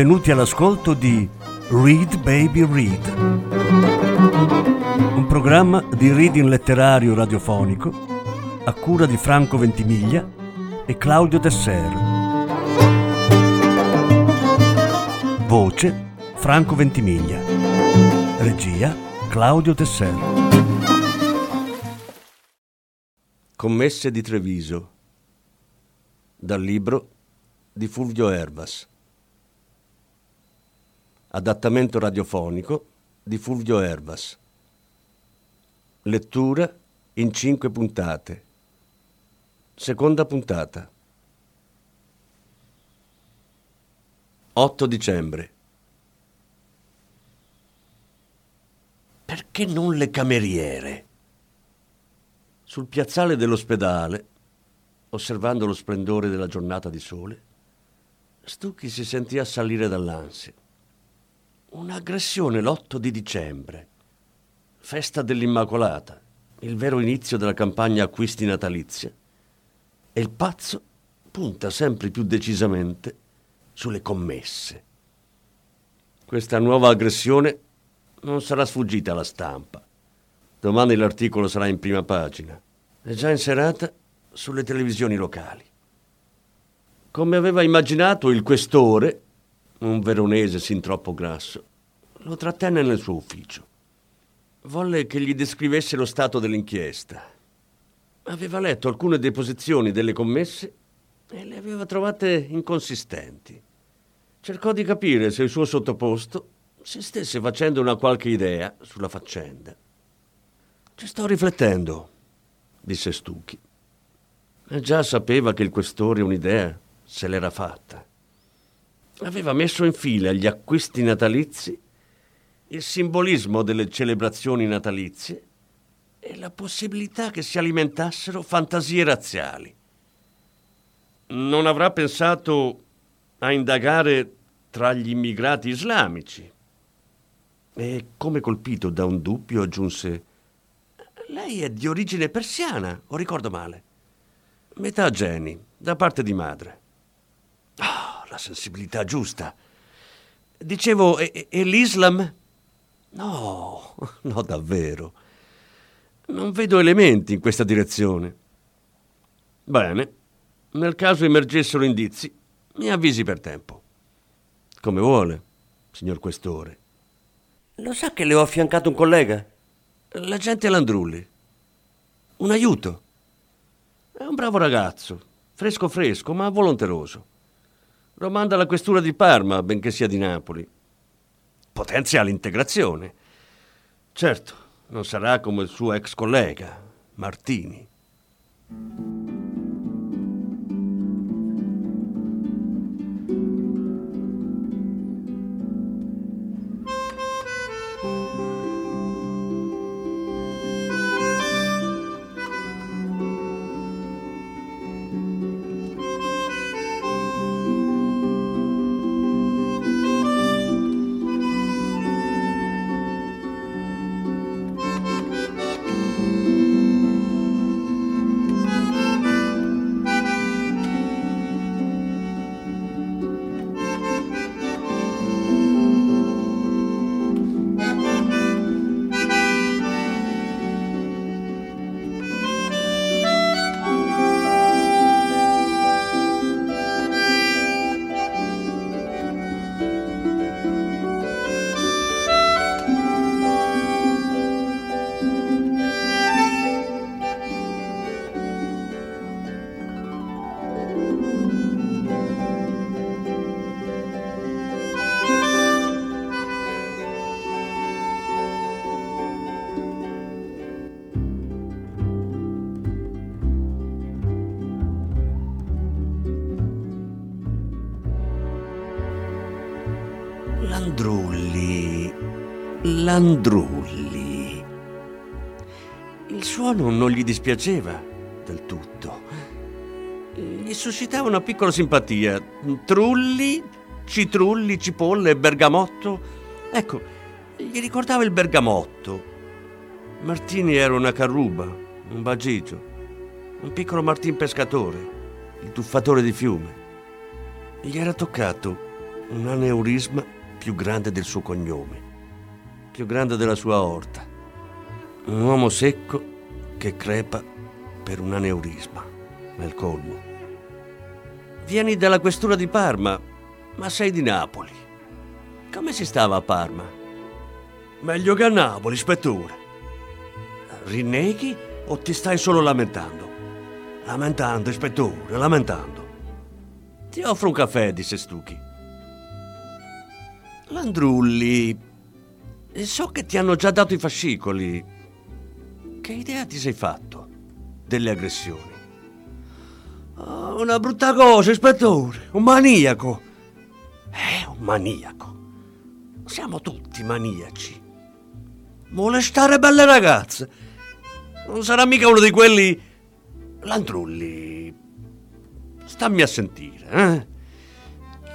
benvenuti all'ascolto di Read Baby Read, un programma di reading letterario radiofonico a cura di Franco Ventimiglia e Claudio Desser. Voce Franco Ventimiglia. Regia Claudio Desser. Commesse di Treviso. Dal libro di Fulvio Erbas. Adattamento radiofonico di Fulvio Erbas. Lettura in cinque puntate. Seconda puntata. 8 dicembre. Perché non le cameriere? Sul piazzale dell'ospedale, osservando lo splendore della giornata di sole, Stucchi si sentì assalire dall'ansia. Un'aggressione l'8 di dicembre, festa dell'Immacolata, il vero inizio della campagna acquisti natalizia. E il pazzo punta sempre più decisamente sulle commesse. Questa nuova aggressione non sarà sfuggita alla stampa. Domani l'articolo sarà in prima pagina. È già in serata sulle televisioni locali. Come aveva immaginato il questore, un veronese sin troppo grasso, lo trattenne nel suo ufficio. Volle che gli descrivesse lo stato dell'inchiesta. Aveva letto alcune deposizioni delle commesse e le aveva trovate inconsistenti. Cercò di capire se il suo sottoposto si stesse facendo una qualche idea sulla faccenda. Ci sto riflettendo, disse Stucchi. E già sapeva che il questore un'idea se l'era fatta. Aveva messo in fila gli acquisti natalizi, il simbolismo delle celebrazioni natalizie e la possibilità che si alimentassero fantasie razziali. Non avrà pensato a indagare tra gli immigrati islamici. E come colpito da un dubbio aggiunse Lei è di origine persiana, o ricordo male? Metà geni, da parte di madre. Ah, la sensibilità giusta. Dicevo, e, e l'Islam? No, no, davvero. Non vedo elementi in questa direzione. Bene, nel caso emergessero indizi, mi avvisi per tempo. Come vuole, signor Questore. Lo sa che le ho affiancato un collega? L'agente Landrulli. Un aiuto. È un bravo ragazzo, fresco fresco, ma volonteroso. Lo manda alla questura di Parma, benché sia di Napoli. Potenzia l'integrazione. Certo, non sarà come il suo ex collega, Martini. Landrulli, Landrulli. Il suono non gli dispiaceva del tutto. Gli suscitava una piccola simpatia. Trulli, citrulli, cipolle, bergamotto. Ecco, gli ricordava il bergamotto. Martini era una carruba, un bagigio, un piccolo Martin pescatore, il tuffatore di fiume. Gli era toccato un aneurisma più grande del suo cognome, più grande della sua aorta. Un uomo secco che crepa per un aneurisma nel colmo. Vieni dalla questura di Parma, ma sei di Napoli. Come si stava a Parma? Meglio che a Napoli, ispettore. Rinneghi o ti stai solo lamentando? Lamentando, ispettore, lamentando. Ti offro un caffè, disse Stucchi. Landrulli, so che ti hanno già dato i fascicoli. Che idea ti sei fatto delle aggressioni? Oh, una brutta cosa, ispettore, un maniaco. Eh, un maniaco. Siamo tutti maniaci. Molestare belle ragazze. Non sarà mica uno di quelli... Landrulli, stammi a sentire, eh?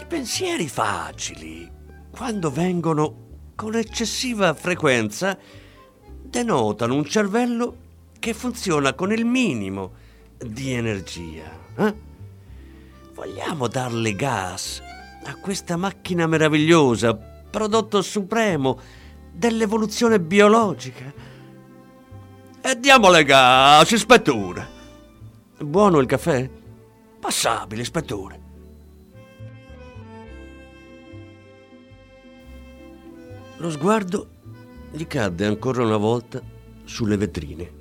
I pensieri facili, quando vengono con eccessiva frequenza, denotano un cervello che funziona con il minimo di energia. Eh? Vogliamo darle gas a questa macchina meravigliosa, prodotto supremo dell'evoluzione biologica? E diamole gas, ispettore! Buono il caffè? Passabile, ispettore. Lo sguardo gli cadde ancora una volta sulle vetrine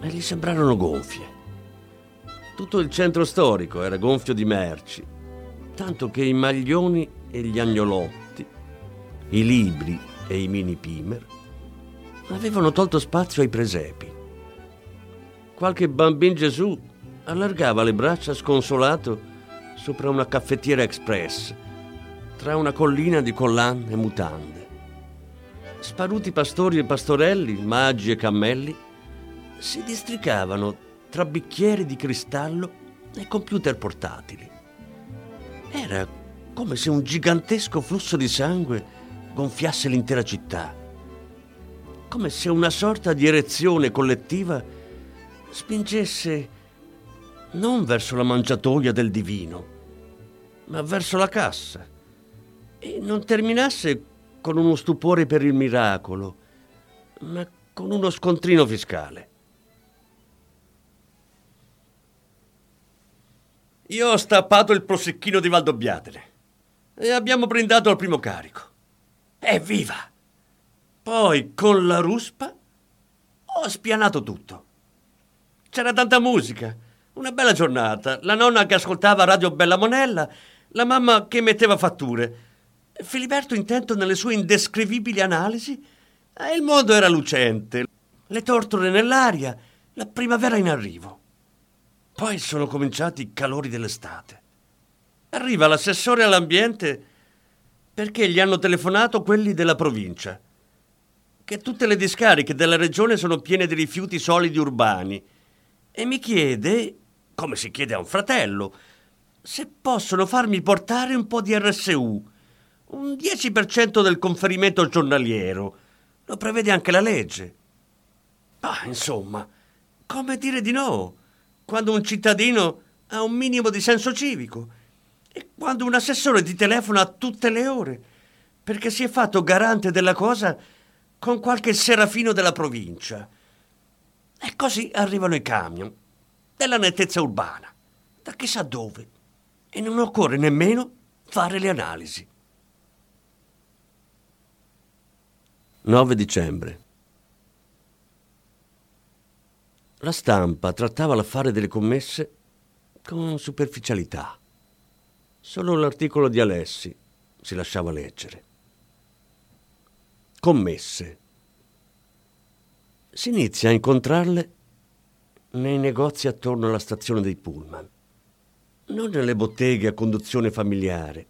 e gli sembrarono gonfie. Tutto il centro storico era gonfio di merci, tanto che i maglioni e gli agnolotti, i libri e i mini pimer avevano tolto spazio ai presepi. Qualche bambin Gesù allargava le braccia sconsolato sopra una caffettiera express, tra una collina di collan e mutande. Sparuti pastori e pastorelli, maggi e cammelli, si districavano tra bicchieri di cristallo e computer portatili. Era come se un gigantesco flusso di sangue gonfiasse l'intera città, come se una sorta di erezione collettiva spingesse non verso la mangiatoia del divino, ma verso la cassa, e non terminasse con uno stupore per il miracolo, ma con uno scontrino fiscale. Io ho stappato il prosecchino di Valdobbiadene e abbiamo brindato al primo carico. Evviva! Poi con la ruspa ho spianato tutto. C'era tanta musica, una bella giornata, la nonna che ascoltava Radio Bella Monella, la mamma che metteva fatture, Filiberto intento nelle sue indescrivibili analisi. E il mondo era lucente, le tortore nell'aria, la primavera in arrivo. Poi sono cominciati i calori dell'estate. Arriva l'assessore all'ambiente perché gli hanno telefonato quelli della provincia, che tutte le discariche della regione sono piene di rifiuti solidi urbani, e mi chiede come si chiede a un fratello, se possono farmi portare un po' di RSU, un 10% del conferimento giornaliero. Lo prevede anche la legge. Ma insomma, come dire di no quando un cittadino ha un minimo di senso civico e quando un assessore ti telefona a tutte le ore perché si è fatto garante della cosa con qualche serafino della provincia. E così arrivano i camion della nettezza urbana, da chissà dove, e non occorre nemmeno fare le analisi. 9 dicembre. La stampa trattava l'affare delle commesse con superficialità. Solo l'articolo di Alessi si lasciava leggere. Commesse. Si inizia a incontrarle nei negozi attorno alla stazione dei pullman, non nelle botteghe a conduzione familiare,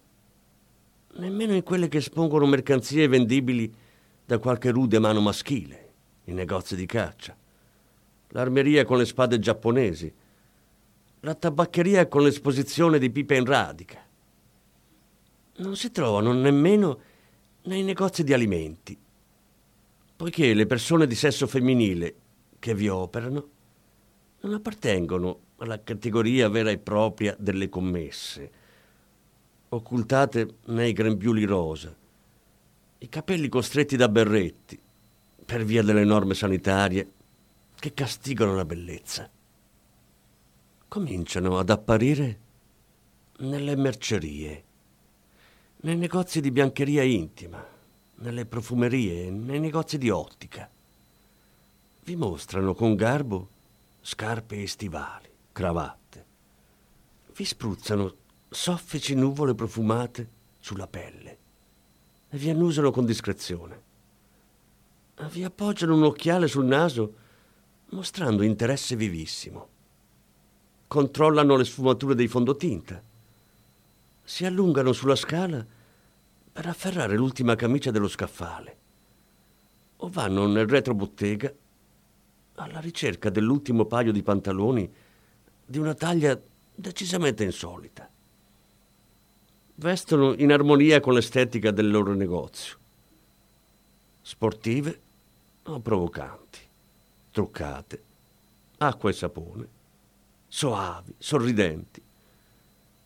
nemmeno in quelle che espongono mercanzie vendibili da qualche rude mano maschile, i negozi di caccia, l'armeria con le spade giapponesi, la tabaccheria con l'esposizione di pipe in radica. Non si trovano nemmeno nei negozi di alimenti, poiché le persone di sesso femminile che vi operano non appartengono alla categoria vera e propria delle commesse, occultate nei grembiuli rosa, i capelli costretti da berretti per via delle norme sanitarie che castigano la bellezza. Cominciano ad apparire nelle mercerie, nei negozi di biancheria intima, nelle profumerie, nei negozi di ottica. Vi mostrano con garbo scarpe e stivali, cravatte. Vi spruzzano soffici nuvole profumate sulla pelle e vi annusano con discrezione. Vi appoggiano un occhiale sul naso mostrando interesse vivissimo. Controllano le sfumature dei fondotinta. Si allungano sulla scala per afferrare l'ultima camicia dello scaffale. O vanno nel retrobottega alla ricerca dell'ultimo paio di pantaloni di una taglia decisamente insolita. Vestono in armonia con l'estetica del loro negozio. Sportive o provocanti. Truccate, acqua e sapone, soavi, sorridenti,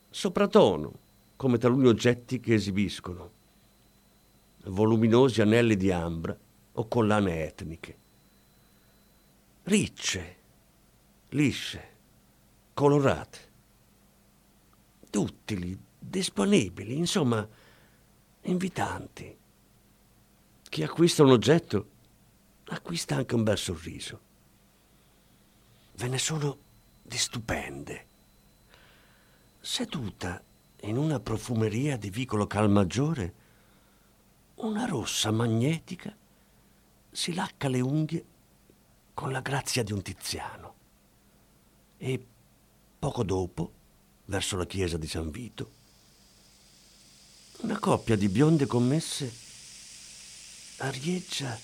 sopratono come taluni oggetti che esibiscono, voluminosi anelli di ambra o collane etniche, ricce, lisce, colorate, duttili, disponibili, insomma, invitanti. Chi acquista un oggetto acquista anche un bel sorriso. Ve ne sono di stupende. Seduta in una profumeria di vicolo Calmaggiore, una rossa magnetica si lacca le unghie con la grazia di un tiziano. E poco dopo, verso la chiesa di San Vito, una coppia di bionde commesse arieggia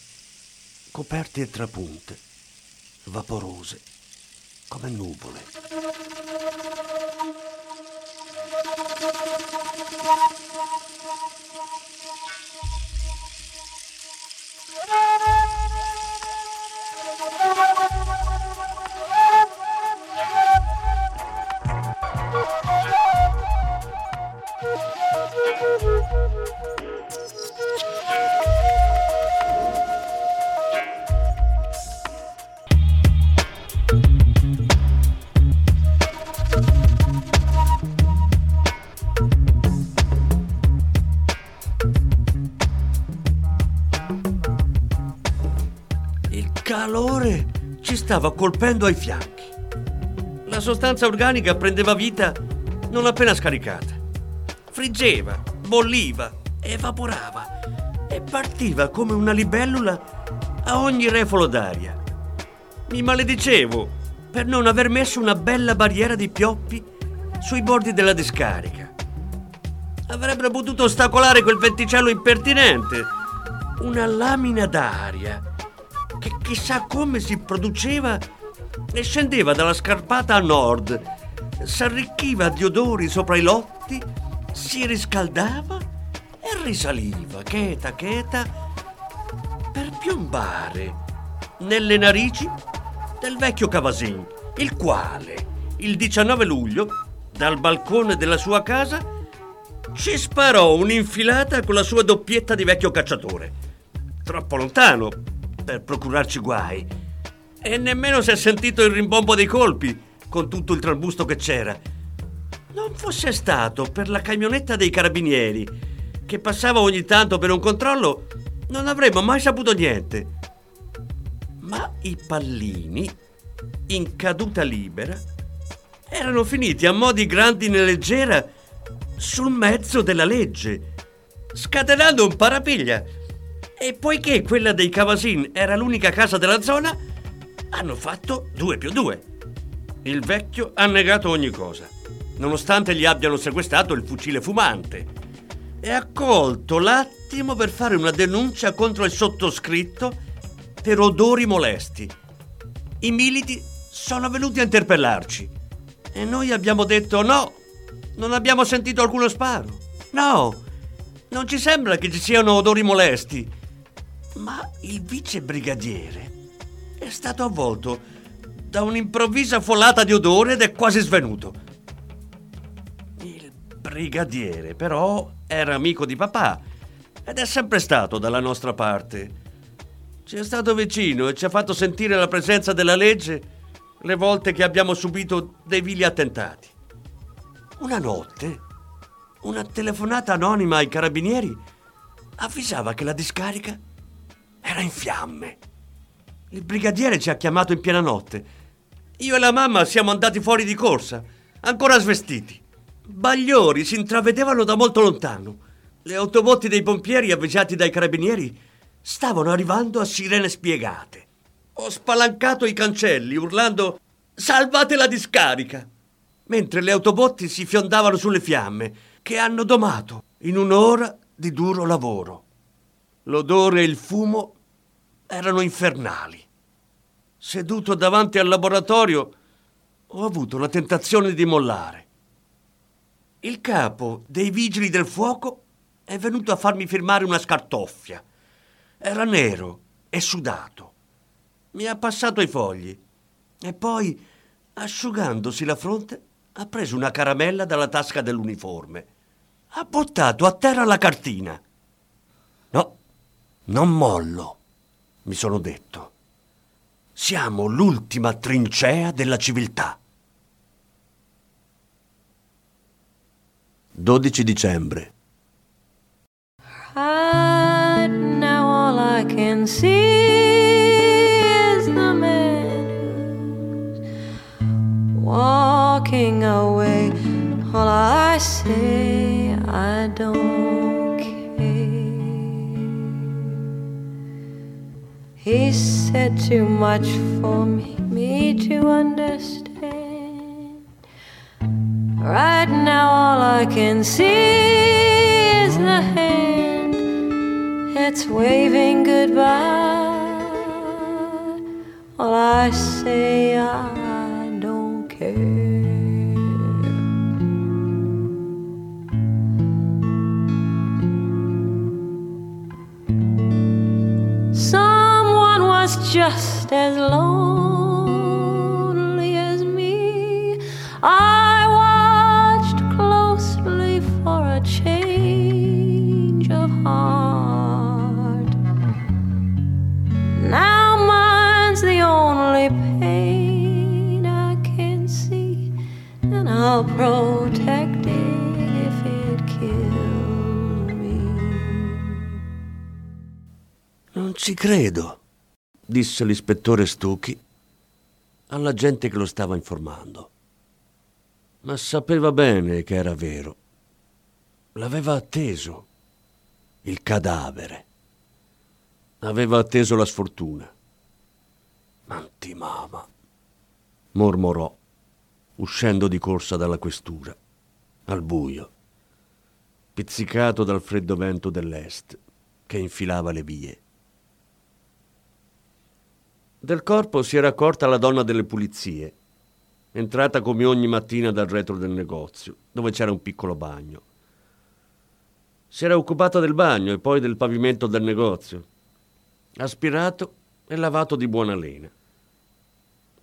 coperte e trapunte, vaporose come nuvole. calore stava colpendo ai fianchi. La sostanza organica prendeva vita non appena scaricata. Friggeva, bolliva, evaporava e partiva come una libellula a ogni refolo d'aria. Mi maledicevo per non aver messo una bella barriera di pioppi sui bordi della discarica. Avrebbero potuto ostacolare quel venticello impertinente. Una lamina d'aria che chissà come si produceva e scendeva dalla scarpata a nord, s'arricchiva di odori sopra i lotti, si riscaldava e risaliva, cheta cheta, per piombare nelle narici del vecchio Cavasin, il quale, il 19 luglio, dal balcone della sua casa, ci sparò un'infilata con la sua doppietta di vecchio cacciatore. Troppo lontano per procurarci guai. E nemmeno si è sentito il rimbombo dei colpi, con tutto il trambusto che c'era. Non fosse stato per la camionetta dei carabinieri, che passava ogni tanto per un controllo, non avremmo mai saputo niente. Ma i pallini, in caduta libera, erano finiti a mo' di grandine leggera sul mezzo della legge, scatenando un parapiglia e poiché quella dei Cavasin era l'unica casa della zona, hanno fatto due più due. Il vecchio ha negato ogni cosa, nonostante gli abbiano sequestrato il fucile fumante. E ha colto l'attimo per fare una denuncia contro il sottoscritto per odori molesti. I militi sono venuti a interpellarci e noi abbiamo detto no, non abbiamo sentito alcuno sparo. No, non ci sembra che ci siano odori molesti. Ma il vice brigadiere è stato avvolto da un'improvvisa folata di odore ed è quasi svenuto. Il brigadiere, però era amico di papà ed è sempre stato dalla nostra parte. Ci è stato vicino e ci ha fatto sentire la presenza della legge le volte che abbiamo subito dei vili attentati. Una notte, una telefonata anonima ai carabinieri avvisava che la discarica era in fiamme. Il brigadiere ci ha chiamato in piena notte. Io e la mamma siamo andati fuori di corsa, ancora svestiti. Bagliori si intravedevano da molto lontano. Le autobotti dei pompieri avvisati dai carabinieri stavano arrivando a sirene spiegate. Ho spalancato i cancelli urlando Salvate la discarica! Mentre le autobotti si fiondavano sulle fiamme che hanno domato in un'ora di duro lavoro. L'odore e il fumo erano infernali. Seduto davanti al laboratorio ho avuto la tentazione di mollare. Il capo dei vigili del fuoco è venuto a farmi firmare una scartoffia. Era nero e sudato mi ha passato i fogli e poi, asciugandosi la fronte, ha preso una caramella dalla tasca dell'uniforme. Ha buttato a terra la cartina. No, non mollo, mi sono detto. Siamo l'ultima trincea della civiltà. 12 dicembre. Right now all I can see walking away. All I say, I don't He said too much for me, me to understand. Right now, all I can see is the hand that's waving goodbye. All I say, I just as lonely as me. I watched closely for a change of heart. Now mine's the only pain I can see, and I'll protect it if it kills me. Non ci credo, disse l'ispettore Stucchi alla gente che lo stava informando. Ma sapeva bene che era vero. L'aveva atteso. Il cadavere. Aveva atteso la sfortuna. Antimama, mormorò, uscendo di corsa dalla questura, al buio, pizzicato dal freddo vento dell'est che infilava le vie. Del corpo si era accorta la donna delle pulizie, entrata come ogni mattina dal retro del negozio, dove c'era un piccolo bagno. Si era occupata del bagno e poi del pavimento del negozio, aspirato e lavato di buona lena.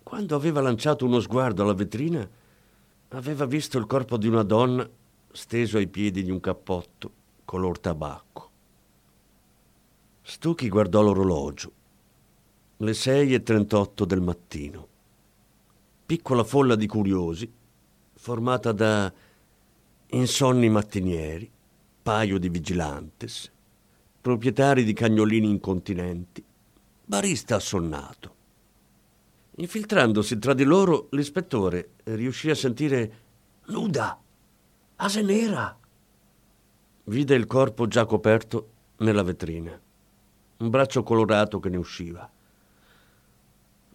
Quando aveva lanciato uno sguardo alla vetrina, aveva visto il corpo di una donna steso ai piedi di un cappotto color tabacco. Stucchi guardò l'orologio le 6.38 del mattino. Piccola folla di curiosi, formata da insonni mattinieri, paio di vigilantes, proprietari di cagnolini incontinenti, barista assonnato. Infiltrandosi tra di loro, l'ispettore riuscì a sentire nuda, ase nera. Vide il corpo già coperto nella vetrina, un braccio colorato che ne usciva.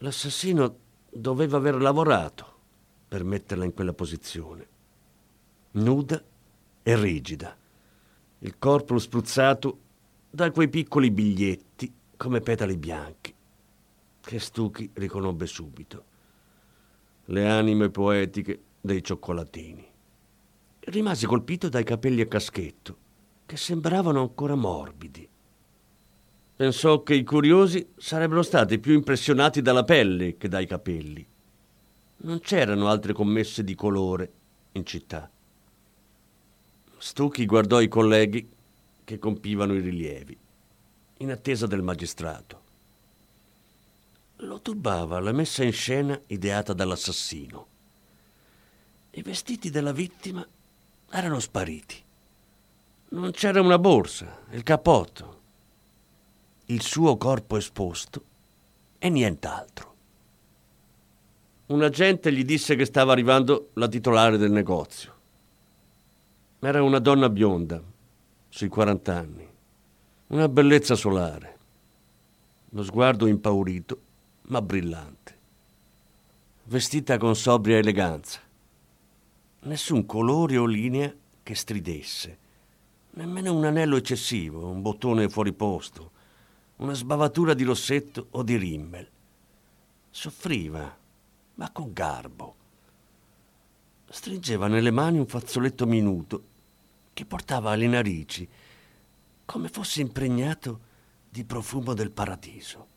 L'assassino doveva aver lavorato per metterla in quella posizione. Nuda e rigida. Il corpo spruzzato da quei piccoli biglietti come petali bianchi, che Stucchi riconobbe subito. Le anime poetiche dei cioccolatini. Rimase colpito dai capelli a caschetto, che sembravano ancora morbidi. Pensò che i curiosi sarebbero stati più impressionati dalla pelle che dai capelli. Non c'erano altre commesse di colore in città. Stucchi guardò i colleghi che compivano i rilievi, in attesa del magistrato. Lo turbava la messa in scena ideata dall'assassino. I vestiti della vittima erano spariti. Non c'era una borsa, il cappotto, il suo corpo esposto e nient'altro. Un agente gli disse che stava arrivando la titolare del negozio. Era una donna bionda, sui 40 anni, una bellezza solare, lo sguardo impaurito ma brillante, vestita con sobria eleganza, nessun colore o linea che stridesse, nemmeno un anello eccessivo, un bottone fuori posto, una sbavatura di rossetto o di rimmel. Soffriva, ma con garbo. Stringeva nelle mani un fazzoletto minuto che portava alle narici, come fosse impregnato di profumo del paradiso.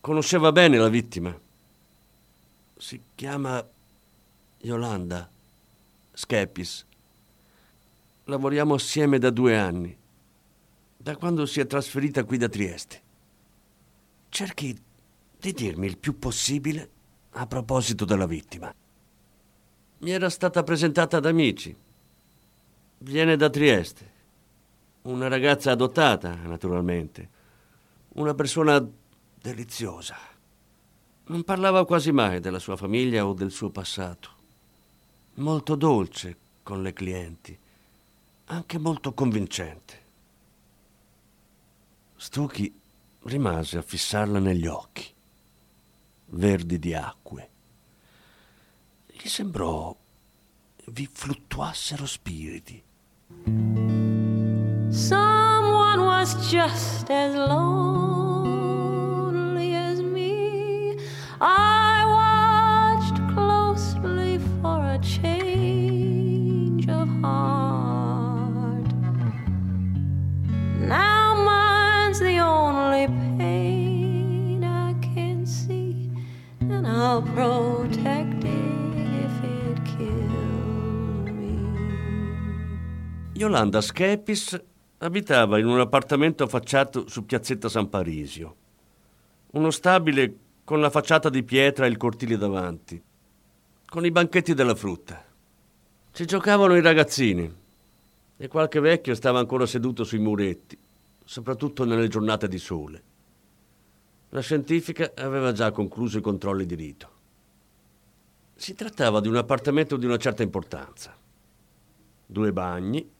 Conosceva bene la vittima. Si chiama Yolanda Schepis. Lavoriamo assieme da due anni, da quando si è trasferita qui da Trieste. Cerchi di dirmi il più possibile a proposito della vittima. Mi era stata presentata ad amici Viene da Trieste. Una ragazza adottata, naturalmente. Una persona deliziosa. Non parlava quasi mai della sua famiglia o del suo passato. Molto dolce con le clienti, anche molto convincente. Stucchi rimase a fissarla negli occhi, verdi di acque. Gli sembrò vi fluttuassero spiriti. Someone was just as lonely as me. I watched closely for a change I'll protect it if it kills me. Yolanda Schepis abitava in un appartamento affacciato su Piazzetta San Parisio. Uno stabile con la facciata di pietra e il cortile davanti, con i banchetti della frutta. Ci giocavano i ragazzini e qualche vecchio stava ancora seduto sui muretti, soprattutto nelle giornate di sole. La scientifica aveva già concluso i controlli di rito. Si trattava di un appartamento di una certa importanza. Due bagni,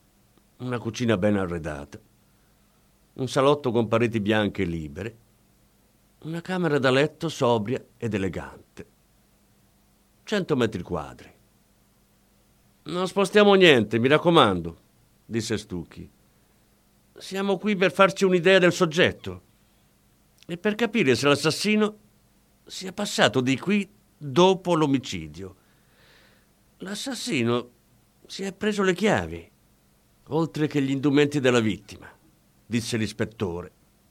una cucina ben arredata, un salotto con pareti bianche e libere, una camera da letto sobria ed elegante. Cento metri quadri. Non spostiamo niente, mi raccomando, disse Stucchi. Siamo qui per farci un'idea del soggetto e per capire se l'assassino sia passato di qui dopo l'omicidio. L'assassino si è preso le chiavi oltre che gli indumenti della vittima, disse l'ispettore,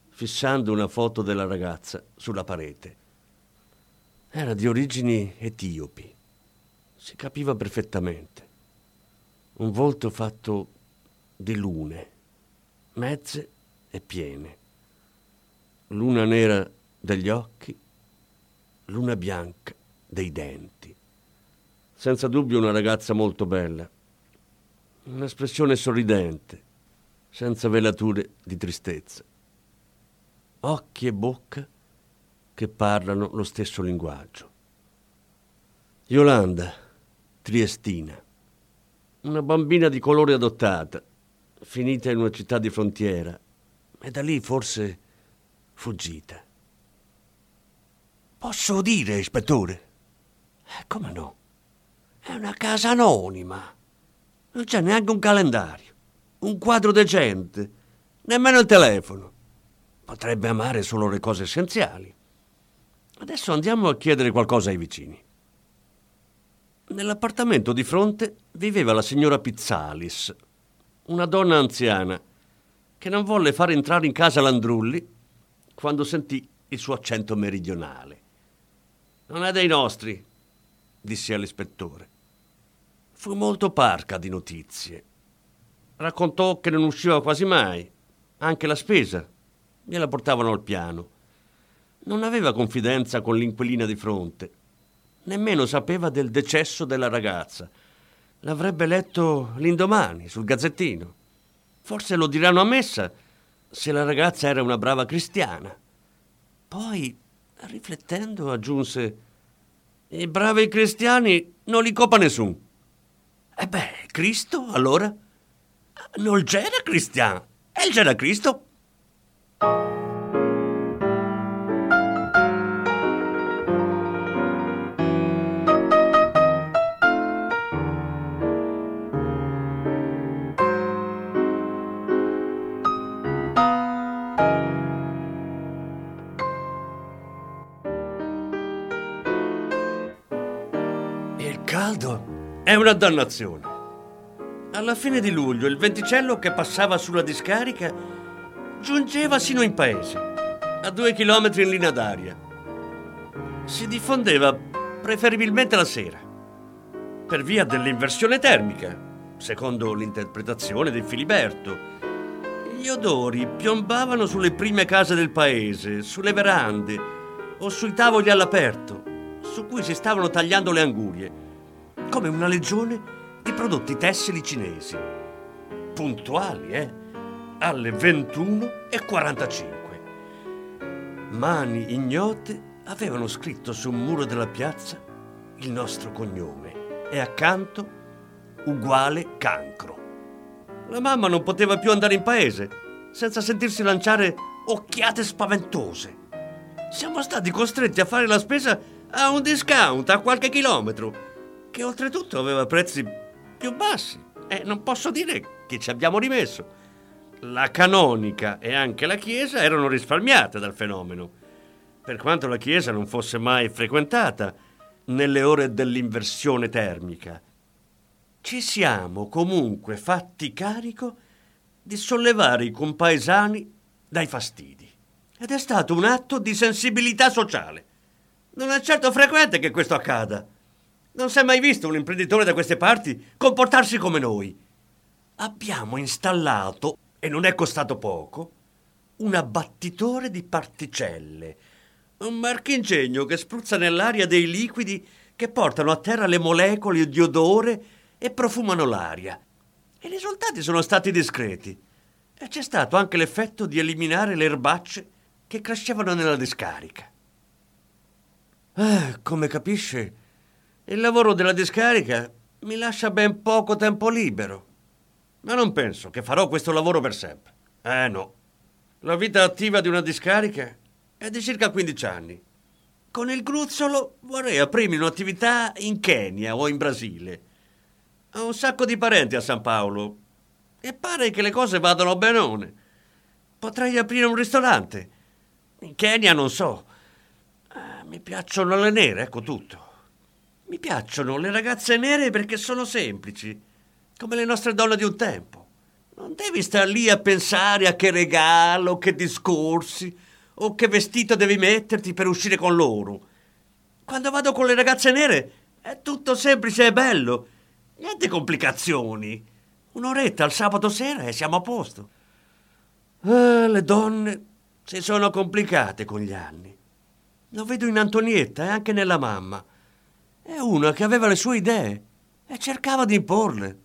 fissando una foto della ragazza sulla parete. Era di origini etiopi. Si capiva perfettamente. Un volto fatto di lune, mezze e piene. Luna nera degli occhi, luna bianca dei denti. Senza dubbio una ragazza molto bella, un'espressione sorridente, senza velature di tristezza. Occhi e bocca che parlano lo stesso linguaggio. Yolanda, triestina, una bambina di colore adottata, finita in una città di frontiera e da lì forse fuggita. Posso dire, ispettore? Eh, come no? È una casa anonima. Non c'è neanche un calendario, un quadro decente, nemmeno il telefono. Potrebbe amare solo le cose essenziali. Adesso andiamo a chiedere qualcosa ai vicini. Nell'appartamento di fronte viveva la signora Pizzalis, una donna anziana che non volle far entrare in casa Landrulli quando sentì il suo accento meridionale. Non è dei nostri, disse all'ispettore. fu molto parca di notizie. Raccontò che non usciva quasi mai, anche la spesa gliela portavano al piano. Non aveva confidenza con l'inquilina di fronte, nemmeno sapeva del decesso della ragazza. L'avrebbe letto l'indomani sul gazzettino. Forse lo diranno a messa se la ragazza era una brava cristiana. Poi, riflettendo, aggiunse: I bravi cristiani non li copa nessuno. E beh, Cristo allora? Non c'era cristiano, e c'era Cristo. Una dannazione. Alla fine di luglio il venticello che passava sulla discarica giungeva sino in paese, a due chilometri in linea d'aria. Si diffondeva preferibilmente la sera, per via dell'inversione termica, secondo l'interpretazione di Filiberto. Gli odori piombavano sulle prime case del paese, sulle verande o sui tavoli all'aperto, su cui si stavano tagliando le angurie, come una legione di prodotti tessili cinesi. Puntuali, eh? Alle 21.45. Mani ignote avevano scritto sul muro della piazza il nostro cognome e accanto uguale cancro. La mamma non poteva più andare in paese senza sentirsi lanciare occhiate spaventose. Siamo stati costretti a fare la spesa a un discount a qualche chilometro, che oltretutto aveva prezzi più bassi. E non posso dire che ci abbiamo rimesso. La canonica e anche la chiesa erano risparmiate dal fenomeno, per quanto la chiesa non fosse mai frequentata nelle ore dell'inversione termica. Ci siamo comunque fatti carico di sollevare i compaesani dai fastidi. Ed è stato un atto di sensibilità sociale. Non è certo frequente che questo accada. Non si è mai visto un imprenditore da queste parti comportarsi come noi. Abbiamo installato, e non è costato poco, un abbattitore di particelle, un marchingegno che spruzza nell'aria dei liquidi che portano a terra le molecole di odore e profumano l'aria. I risultati sono stati discreti e c'è stato anche l'effetto di eliminare le erbacce che crescevano nella discarica. Eh, come capisce, il lavoro della discarica mi lascia ben poco tempo libero. Ma non penso che farò questo lavoro per sempre. Eh no. La vita attiva di una discarica è di circa 15 anni. Con il gruzzolo vorrei aprirmi un'attività in Kenya o in Brasile. Ho un sacco di parenti a San Paolo e pare che le cose vadano benone. Potrei aprire un ristorante. In Kenya non so. Eh, mi piacciono le nere, ecco tutto. Mi piacciono le ragazze nere perché sono semplici, come le nostre donne di un tempo. Non devi star lì a pensare a che regalo, che discorsi o che vestito devi metterti per uscire con loro. Quando vado con le ragazze nere è tutto semplice e bello. Niente complicazioni. Un'oretta al sabato sera e siamo a posto. Ah, le donne si sono complicate con gli anni. Lo vedo in Antonietta e anche nella mamma. È una che aveva le sue idee e cercava di imporle.